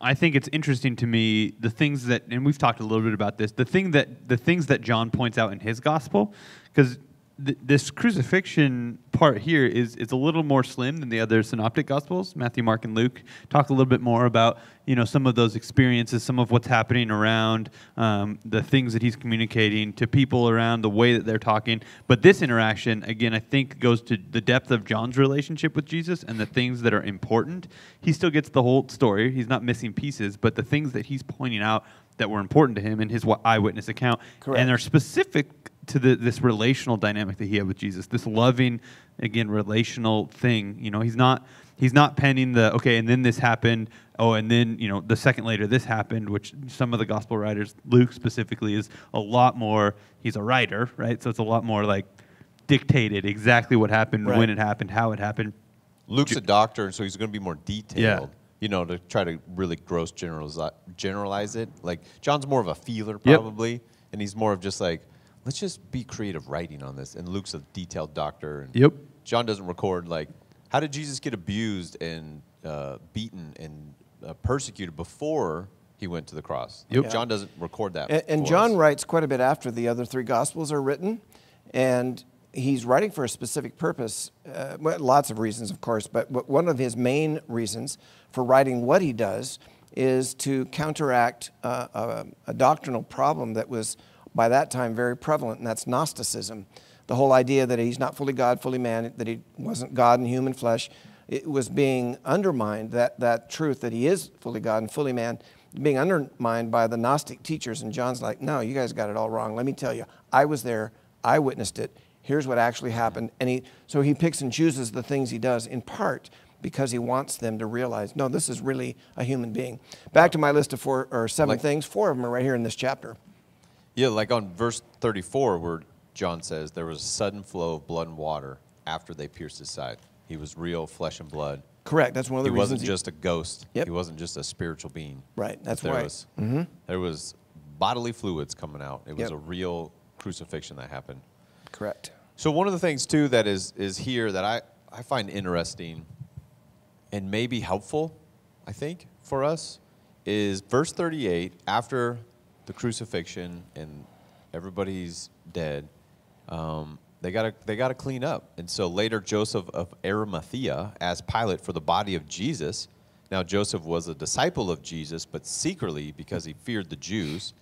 I think it's interesting to me the things that, and we've talked a little bit about this, the thing that the things that John points out in his gospel, because th- this crucifixion part here is is a little more slim than the other synoptic gospels. Matthew, Mark, and Luke talk a little bit more about you know some of those experiences, some of what's happening around um, the things that he's communicating to people around the way that they're talking. But this interaction, again, I think goes to the depth of John's relationship with Jesus and the things that are important. He still gets the whole story. He's not missing pieces, but the things that he's pointing out that were important to him in his eyewitness account, Correct. and they're specific to the, this relational dynamic that he had with Jesus, this loving, again, relational thing. You know, he's not he's not penning the okay, and then this happened. Oh, and then you know the second later this happened, which some of the gospel writers, Luke specifically, is a lot more. He's a writer, right? So it's a lot more like dictated exactly what happened, Right. when it happened, how it happened. Luke's a doctor, and so he's going to be more detailed. Yeah. You know, to try to really gross generalize, generalize it. Like John's more of a feeler, Yep. probably, and he's more of just like, let's just be creative writing on this. And Luke's a detailed doctor. And Yep. John doesn't record like, how did Jesus get abused and uh, beaten and uh, persecuted before he went to the cross. Yep. John doesn't record that. And, and John us. writes quite a bit after the other three Gospels are written, and he's writing for a specific purpose. Uh, well, lots of reasons, of course, but one of his main reasons for writing what he does is to counteract uh, a, a doctrinal problem that was by that time very prevalent, and that's Gnosticism. The whole idea that he's not fully God, fully man, that he wasn't God in human flesh, it was being undermined, that, that truth that he is fully God and fully man, being undermined by the Gnostic teachers. And John's like, no, you guys got it all wrong. Let me tell you, I was there, I witnessed it. Here's what actually happened. And he, so he picks and chooses the things he does in part because he wants them to realize, no, this is really a human being. Back to my list of four or seven Like- things, four of them are right here in this chapter. Yeah, like on verse 34, where John says, There was a sudden flow of blood and water after they pierced his side. He was real flesh and blood. Correct. That's one of the reasons. He wasn't just a ghost. Yep. He wasn't just a spiritual being. Right, that's there right. Was, mm-hmm. There was bodily fluids coming out. It was Yep. a real crucifixion that happened. Correct. So one of the things too that is is here that I, I find interesting and maybe helpful, I think, for us, is verse 38, after the crucifixion and everybody's dead, um, they gotta they gotta clean up. And so later Joseph of Arimathea asked Pilate for the body of Jesus. Now Joseph was a disciple of Jesus, but secretly because he feared the Jews,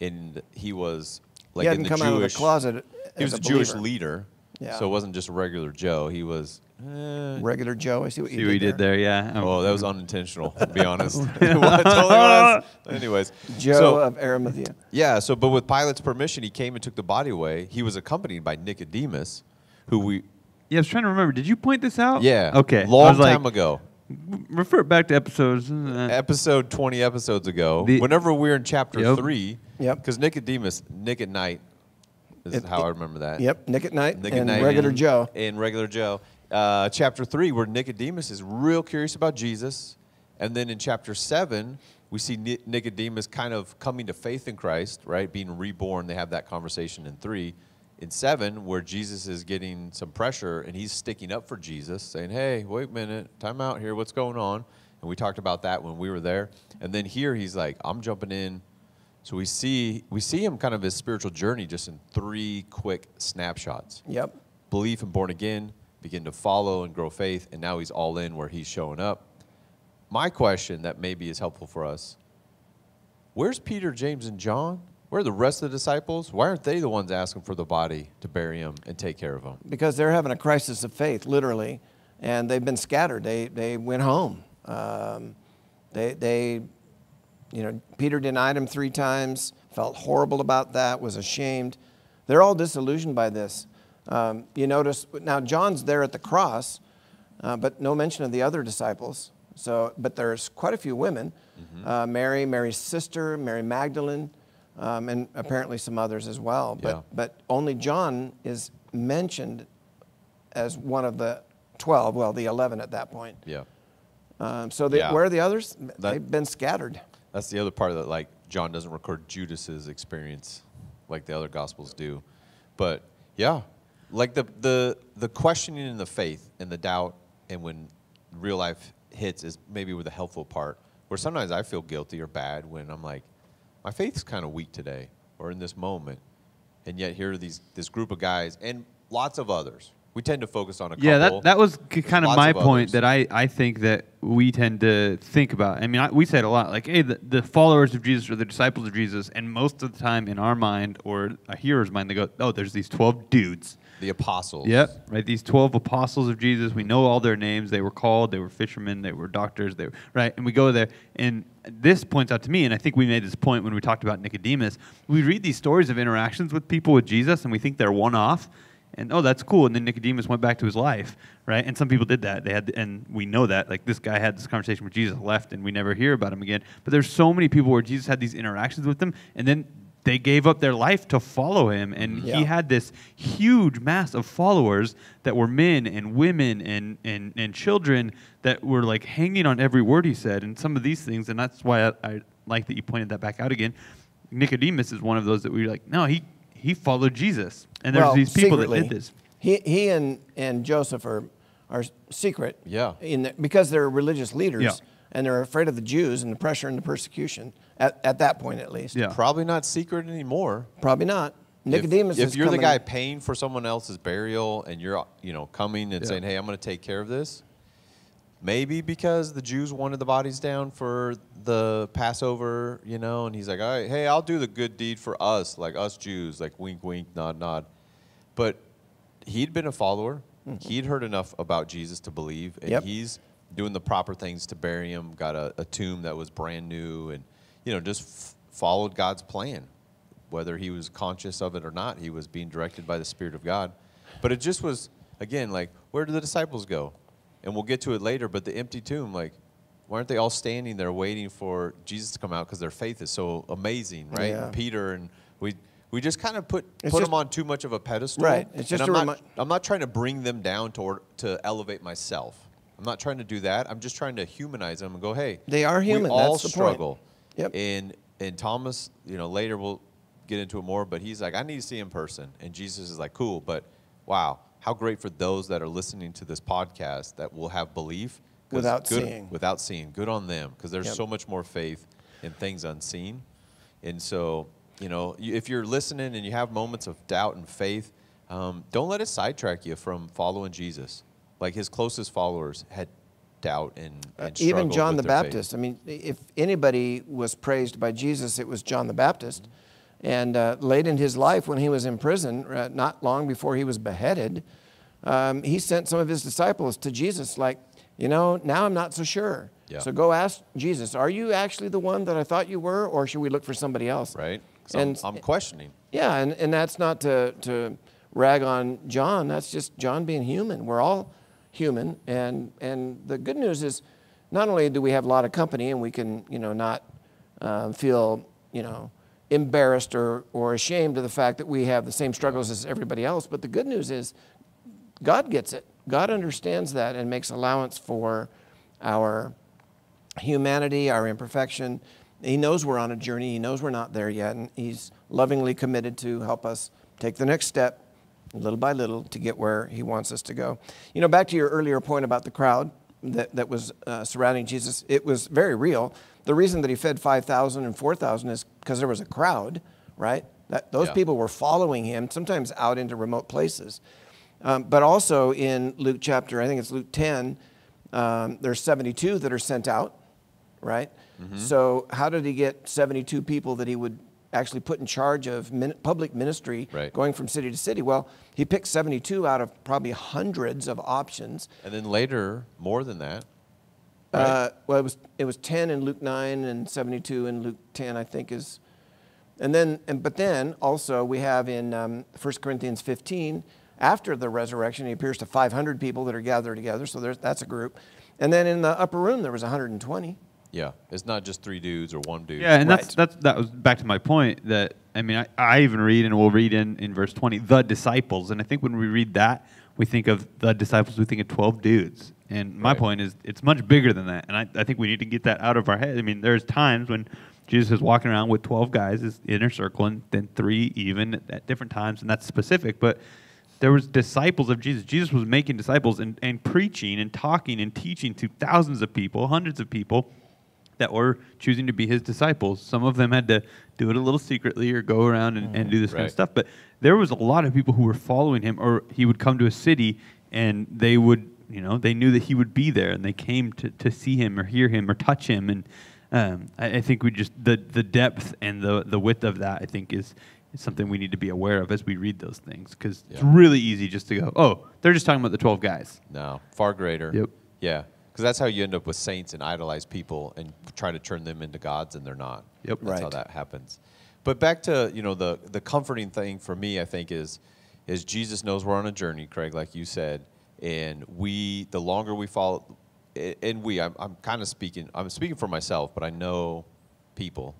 and he was like he in hadn't the come Jewish out of the closet. he was a, a Jewish leader, Yeah. so it wasn't just regular Joe. He was. eh. Regular Joe. I see what you See did, what he did there, yeah. Um, Oh, that was unintentional. To be honest, it totally was. Anyways, Joe so, of Arimathea. yeah. So, but with Pilate's permission, he came and took the body away. He was accompanied by Nicodemus, who we Yeah, I was trying to remember. Did you point this out? yeah Okay. Long was like, time ago, Refer back to episodes. uh, episode twenty episodes ago. The- whenever we're in chapter Yep. three, Yep. because Nicodemus, Nick at night, is It- how I remember that. Yep, Nick at Night Nick at Night Regular and- Joe. And regular Joe. Uh, chapter three, where Nicodemus is real curious about Jesus. And then in chapter seven, we see Nicodemus kind of coming to faith in Christ, right? Being reborn. They have that conversation in three. In seven, where Jesus is getting some pressure and he's sticking up for Jesus, saying, Hey, wait a minute, time out here, what's going on? And we talked about that when we were there. And then here he's like, I'm jumping in. So we see we see him kind of his spiritual journey just in three quick snapshots Yep. belief and born again, begin to follow and grow faith, and now he's all in where he's showing up. My question that maybe is helpful for us where's Peter, James, and John? Where are the rest of the disciples? Why aren't they the ones asking for the body to bury him and take care of him? because they're having a crisis of faith, literally, and they've been scattered. They they went home. Um, they they, you know, Peter denied him three times. Felt horrible about that. Was ashamed. They're all disillusioned by this. Um, you notice now John's there at the cross, uh, but no mention of the other disciples. So, but there's quite a few women: uh, Mary, Mary's sister, Mary Magdalene, um, and apparently some others as well. But Yeah. but only John is mentioned as one of the 12, well, the 11 at that point. Yeah. Um, so the, Yeah. where are the others? That- They've been scattered. That's the other part of it. Like John doesn't record Judas's experience like the other gospels do. But yeah, like the the the questioning in the faith and the doubt and when real life hits is maybe with the helpful part where sometimes I feel guilty or bad when I'm like, my faith's kind of weak today or in this moment. And yet here are these this group of guys and lots of others. We tend to focus on a couple. Yeah, that, that was kind of my of point others. that I, I think that we tend to think about. I mean, I, we say it a lot, like, hey, the, the followers of Jesus or the disciples of Jesus, and most of the time in our mind or a hearer's mind, they go, oh, there's these 12 dudes. the apostles. Yep, right. These 12 apostles of Jesus, we know all their names. They were called, they were fishermen, they were doctors, they were, right? And we go there, and this points out to me, and I think we made this point when we talked about Nicodemus. We read these stories of interactions with people with Jesus, and we think they're one off. And oh, that's cool. And then Nicodemus went back to his life, right? And some people did that. They had, and we know that. Like this guy had this conversation with Jesus, left, and we never hear about him again. But there's so many people where Jesus had these interactions with them, and then they gave up their life to follow him, and Yeah. he had this huge mass of followers that were men and women and, and, and children that were like hanging on every word he said and some of these things and that's why I, I like that you pointed that back out again nicodemus is one of those that we were like no he he followed jesus and there's well, these people secretly, that did this He, he and, and Joseph are, are secret. Yeah. In the, because they're religious leaders Yeah. and they're afraid of the Jews and the pressure and the persecution at, at that point at least. Yeah. Probably not secret anymore. Probably not. If- Nicodemus If, is you're the guy paying for someone else's burial and you're, you know, coming and Yeah. saying, "Hey, I'm going to take care of this," maybe because the Jews wanted the bodies down for the Passover, you know, and he's like, "All right, hey, I'll do the good deed for us, like us Jews, like wink, wink, nod, nod." But he'd been a follower. Hmm. He'd heard enough about Jesus to believe, and. Yep. he's doing the proper things to bury him. Got a, a tomb that was brand new, and you know, just f- followed God's plan. Whether he was conscious of it or not, he was being directed by the Spirit of God. But it just was again like, where did the disciples go? And we'll get to it later. But the empty tomb, like, why aren't they all standing there waiting for Jesus to come out? Because their faith is so amazing, right? Yeah. And Peter and we. We just kind of put It's put just- them on too much of a pedestal, Right. It's just I'm not, I'm not trying to bring them down to or, to elevate myself. I'm not trying to do that. I'm just trying to humanize them and go, hey, They are human. We all That's struggle. Yep. And and Thomas, you know, later we'll get into it more, but he's like, I need to see in person. And Jesus is like, cool, but wow, how great for those that are listening to this podcast that will have belief Without good, seeing. Without seeing, good on them, because there's Yep. so much more faith in things unseen. And so, you know, if you're listening and you have moments of doubt and faith, um, don't let it sidetrack you from following Jesus. Like his closest followers had doubt and, and Uh, even struggled John the their faith. Baptist. I mean, if anybody was praised by Jesus, it was John the Baptist. And uh, late in his life, when he was in prison, uh, not long before he was beheaded, um, he sent some of his disciples to Jesus, like, you know, now I'm not so sure. Yeah. So go ask Jesus, are you actually the one that I thought you were, or should we look for somebody else? Right. And- I'm, I'm questioning. Yeah, and, and that's not to, to rag on John. That's just John being human. We're all human. And, and the good news is not only do we have a lot of company and we can, you know, not um, feel, you know, embarrassed or, or ashamed of the fact that we have the same struggles as everybody else, but the good news is God gets it. God understands that and makes allowance for our humanity, our imperfection. He knows we're on a journey. He knows we're not there yet. And He's lovingly committed to help us take the next step, little by little, to get where He wants us to go. You know, back to your earlier point about the crowd that, that was uh, surrounding Jesus, it was very real. The reason that He fed 5,000 and 4,000 is because there was a crowd, right? That, those Yeah. people were following Him, sometimes out into remote places. Um, but also in Luke chapter, I think it's Luke 10, um, there's 72 that are sent out, right? Mm-hmm. So how did he get 72 people that he would actually put in charge of min- public ministry Right. going from city to city? Well, he picked 72 out of probably hundreds of options. And then later, more than that. Uh, well, it was it was 10 in Luke 9 and 72 in Luke 10, I think is. And then, and, but then also we have in um, 1 Corinthians 15, after the resurrection, he appears to 500 people that are gathered together. So there's, that's a group. And then in the upper room, there was 120. Yeah. It's not just three dudes or one dude. Yeah, and that's that's that was back to my point that I mean I, I even read and we'll read in, in verse twenty the disciples and I think when we read that we think of the disciples we think of twelve dudes and my Right. point is it's much bigger than that and I, I think we need to get that out of our head I mean there's times when Jesus is walking around with twelve guys his inner circle and then three even at, at different times and that's specific but there was disciples of Jesus. Jesus was making disciples and, and preaching and talking and teaching to thousands of people, hundreds of people that were choosing to be his disciples. Some of them had to do it a little secretly or go around and, and mm, do this kind of stuff. But there was a lot of people who were following him, or he would come to a city and they would, you know, they knew that he would be there and they came to, to see him or hear him or touch him. And um, I, I think we just, the, the depth and the, the width of that, I think, is, is something we need to be aware of as we read those things. Because it's really easy just to go, oh, they're just talking about the 12 guys. No, far greater. Yep. Yeah. Because that's how you end up with saints and idolize people and try to turn them into gods, and they're not. Yep. That's how Right. that happens. But back to you know the the comforting thing for me, I think is is Jesus knows we're on a journey, Craig, like you said, and we the longer we follow, and we I'm, I'm kind of speaking I'm speaking for myself, but I know people.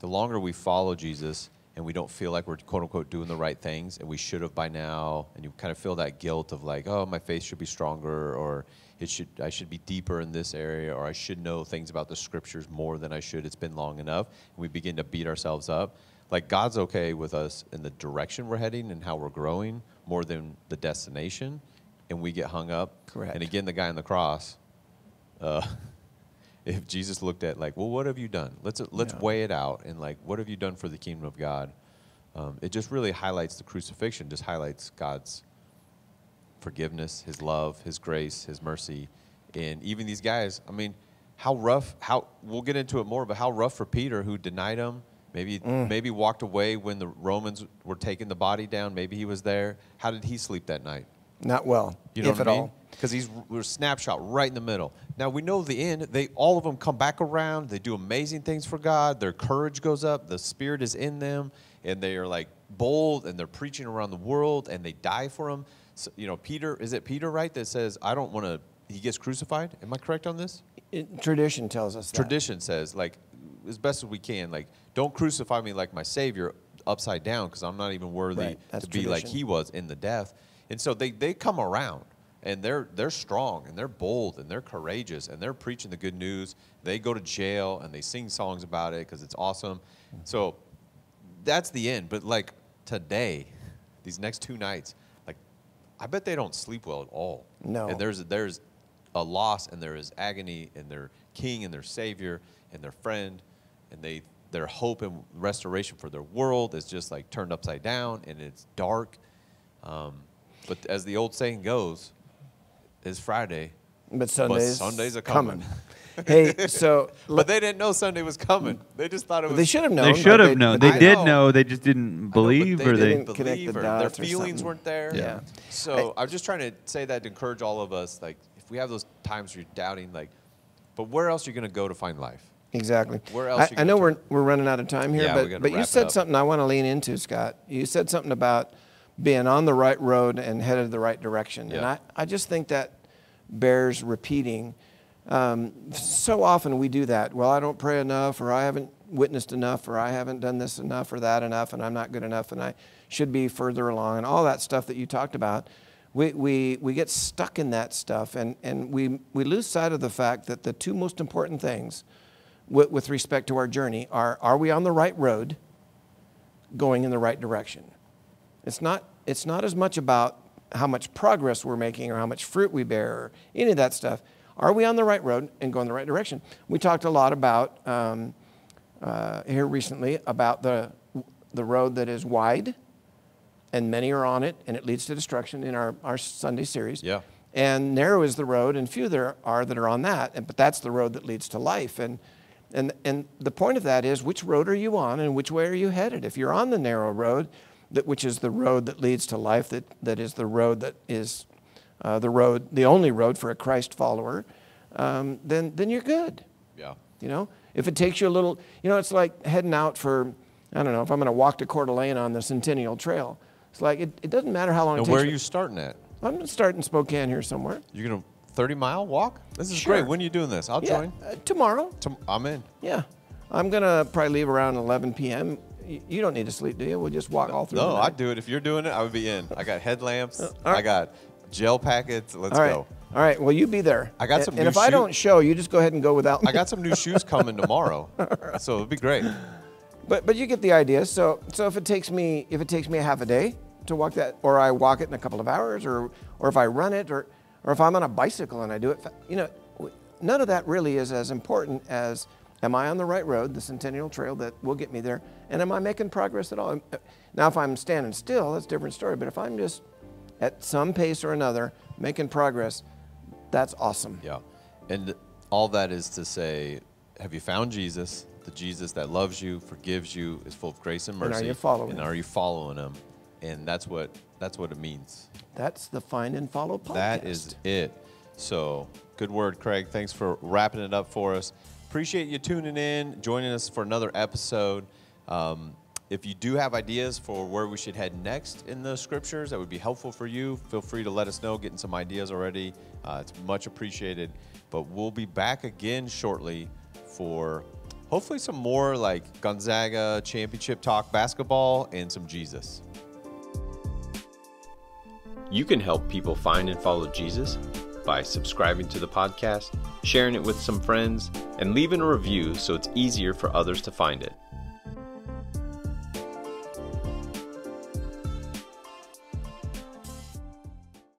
The longer we follow Jesus and we don't feel like we're quote unquote doing the right things and we should have by now, and you kind of feel that guilt of like, oh, my faith should be stronger, or it should I should be deeper in this area, or I should know things about the scriptures more than I should. It's been long enough, and we begin to beat ourselves up. Like God's okay with us in the direction we're heading and how we're growing more than the destination. And we get hung up. Correct. And again, the guy on the cross, uh, if Jesus looked at like, well, what have you done? Let's let's Yeah. weigh it out and like, what have you done for the kingdom of God? Um, it just really highlights the crucifixion. Just highlights God's forgiveness, His love, His grace, His mercy, and even these guys. I mean, how rough? How we'll get into it more, but how rough for Peter who denied him. Maybe Mm. maybe walked away when the Romans were taking the body down. Maybe he was there. How did he sleep that night? Not well, You know if what at I mean? all. Because he's we're snapshot right in the middle. Now we know the end. They all of them come back around. They do amazing things for God. Their courage goes up. The Spirit is in them, and they are like bold, and they're preaching around the world, and they die for Him. So, you know, Peter is it Peter right that says, "I don't want to." He gets crucified. Am I correct on this? It- tradition tells us that. Tradition says, like, as best as we can, like, don't crucify me like my Savior upside down because I'm not even worthy Right, to be like. He was in the death. And so they, they come around and they're they're strong and they're bold and they're courageous and they're preaching the good news. They go to jail and they sing songs about it because it's awesome. So that's the end. But like today, these next two nights, like I bet they don't sleep well at all. No. And there's there's a loss and there is agony and their king and their savior and their friend and they their hope and restoration for their world is just like turned upside down and it's dark. Um, but as the old saying goes, it's Friday. But Sundays, Sundays are coming. hey, so But they didn't know Sunday was coming. They just thought it was. they should have known. They should have known. but They did know. know. They just didn't I know, but believe, or they. didn't connect the believe or their feelings something. weren't there. Yeah. So I'm just trying to say that to encourage all of us. Like, if we have those times where you're doubting, like, but where else are you going to go to find life? Exactly. Where else I, you I know turn? we're, we're running out of time here, Yeah, but, but you said something I want to lean into, Scott. You said something about being on the right road and headed the right direction. And I, I just think that bears repeating. Um, so often we do that. Well, I don't pray enough, or I haven't witnessed enough, or I haven't done this enough, or that enough, and I'm not good enough, and I should be further along, and all that stuff that you talked about. We, we, we get stuck in that stuff, and, and we, we lose sight of the fact that the two most important things with, with respect to our journey are are we on the right road, going in the right direction? It's not, it's not as much about how much progress we're making or how much fruit we bear or any of that stuff. Are we on the right road and going the right direction? We talked a lot about um, uh, here recently about the, the road that is wide and many are on it and it leads to destruction in our, our Sunday series. Yeah. And narrow is the road and few there are that are on that. And, but that's the road that leads to life. And, and, and the point of that is which road are you on and which way are you headed? If you're on the narrow road, that, which is the road that leads to life, that, that is the road that is uh, the road, the only road for a Christ follower, um, then, then you're good. Yeah. You know, if it takes you a little, you know, it's like heading out for, I don't know, if I'm going to walk to Coeur d'Alene on the Centennial Trail. It's like, it, it doesn't matter how long it And takes. where are me. you starting at? I'm going to start in Spokane here somewhere. You're gonna 30 mile walk? This is Sure. great. When are you doing this? I'll Yeah, join. uh, tomorrow. Tom- I'm in. Yeah. I'm going to probably leave around 11 p.m. You don't need to sleep, do you? We'll just walk all through No, I'd do it. If you're doing it, I would be in. I got headlamps. Uh, all right. I got gel packets. Let's All right. go. All right. Well, you be there. I got some And if I don't show, you just go ahead and go without me. I got some new shoes coming tomorrow, so it'd be great. But but you get the idea. So so if it takes me if it takes me a half a day to walk that, or I walk it in a couple of hours, or or if I run it, or or if I'm on a bicycle and I do it, you know, none of that really is as important as am I on the right road, the Centennial Trail that will get me there, and am I making progress at all? Um, uh, now if I'm standing still, that's a different story. But if I'm just at some pace or another making progress, that's awesome. Yeah. And all that is to say, have you found Jesus? The Jesus that loves you, forgives you, is full of grace and mercy? And are you following And him? And are you following him? And that's what that's what it means. That's the find and follow podcast. That is it. So, good word, Craig. Thanks for wrapping it up for us. Appreciate you tuning in, joining us for another episode. Um, if you do have ideas for where we should head next in the scriptures that would be helpful for you, feel free to let us know. Getting some ideas already, uh, it's much appreciated. But we'll be back again shortly for hopefully some more like Gonzaga championship talk basketball and some Jesus. You can help people find and follow Jesus by subscribing to the podcast, sharing it with some friends, and leaving a review so it's easier for others to find it.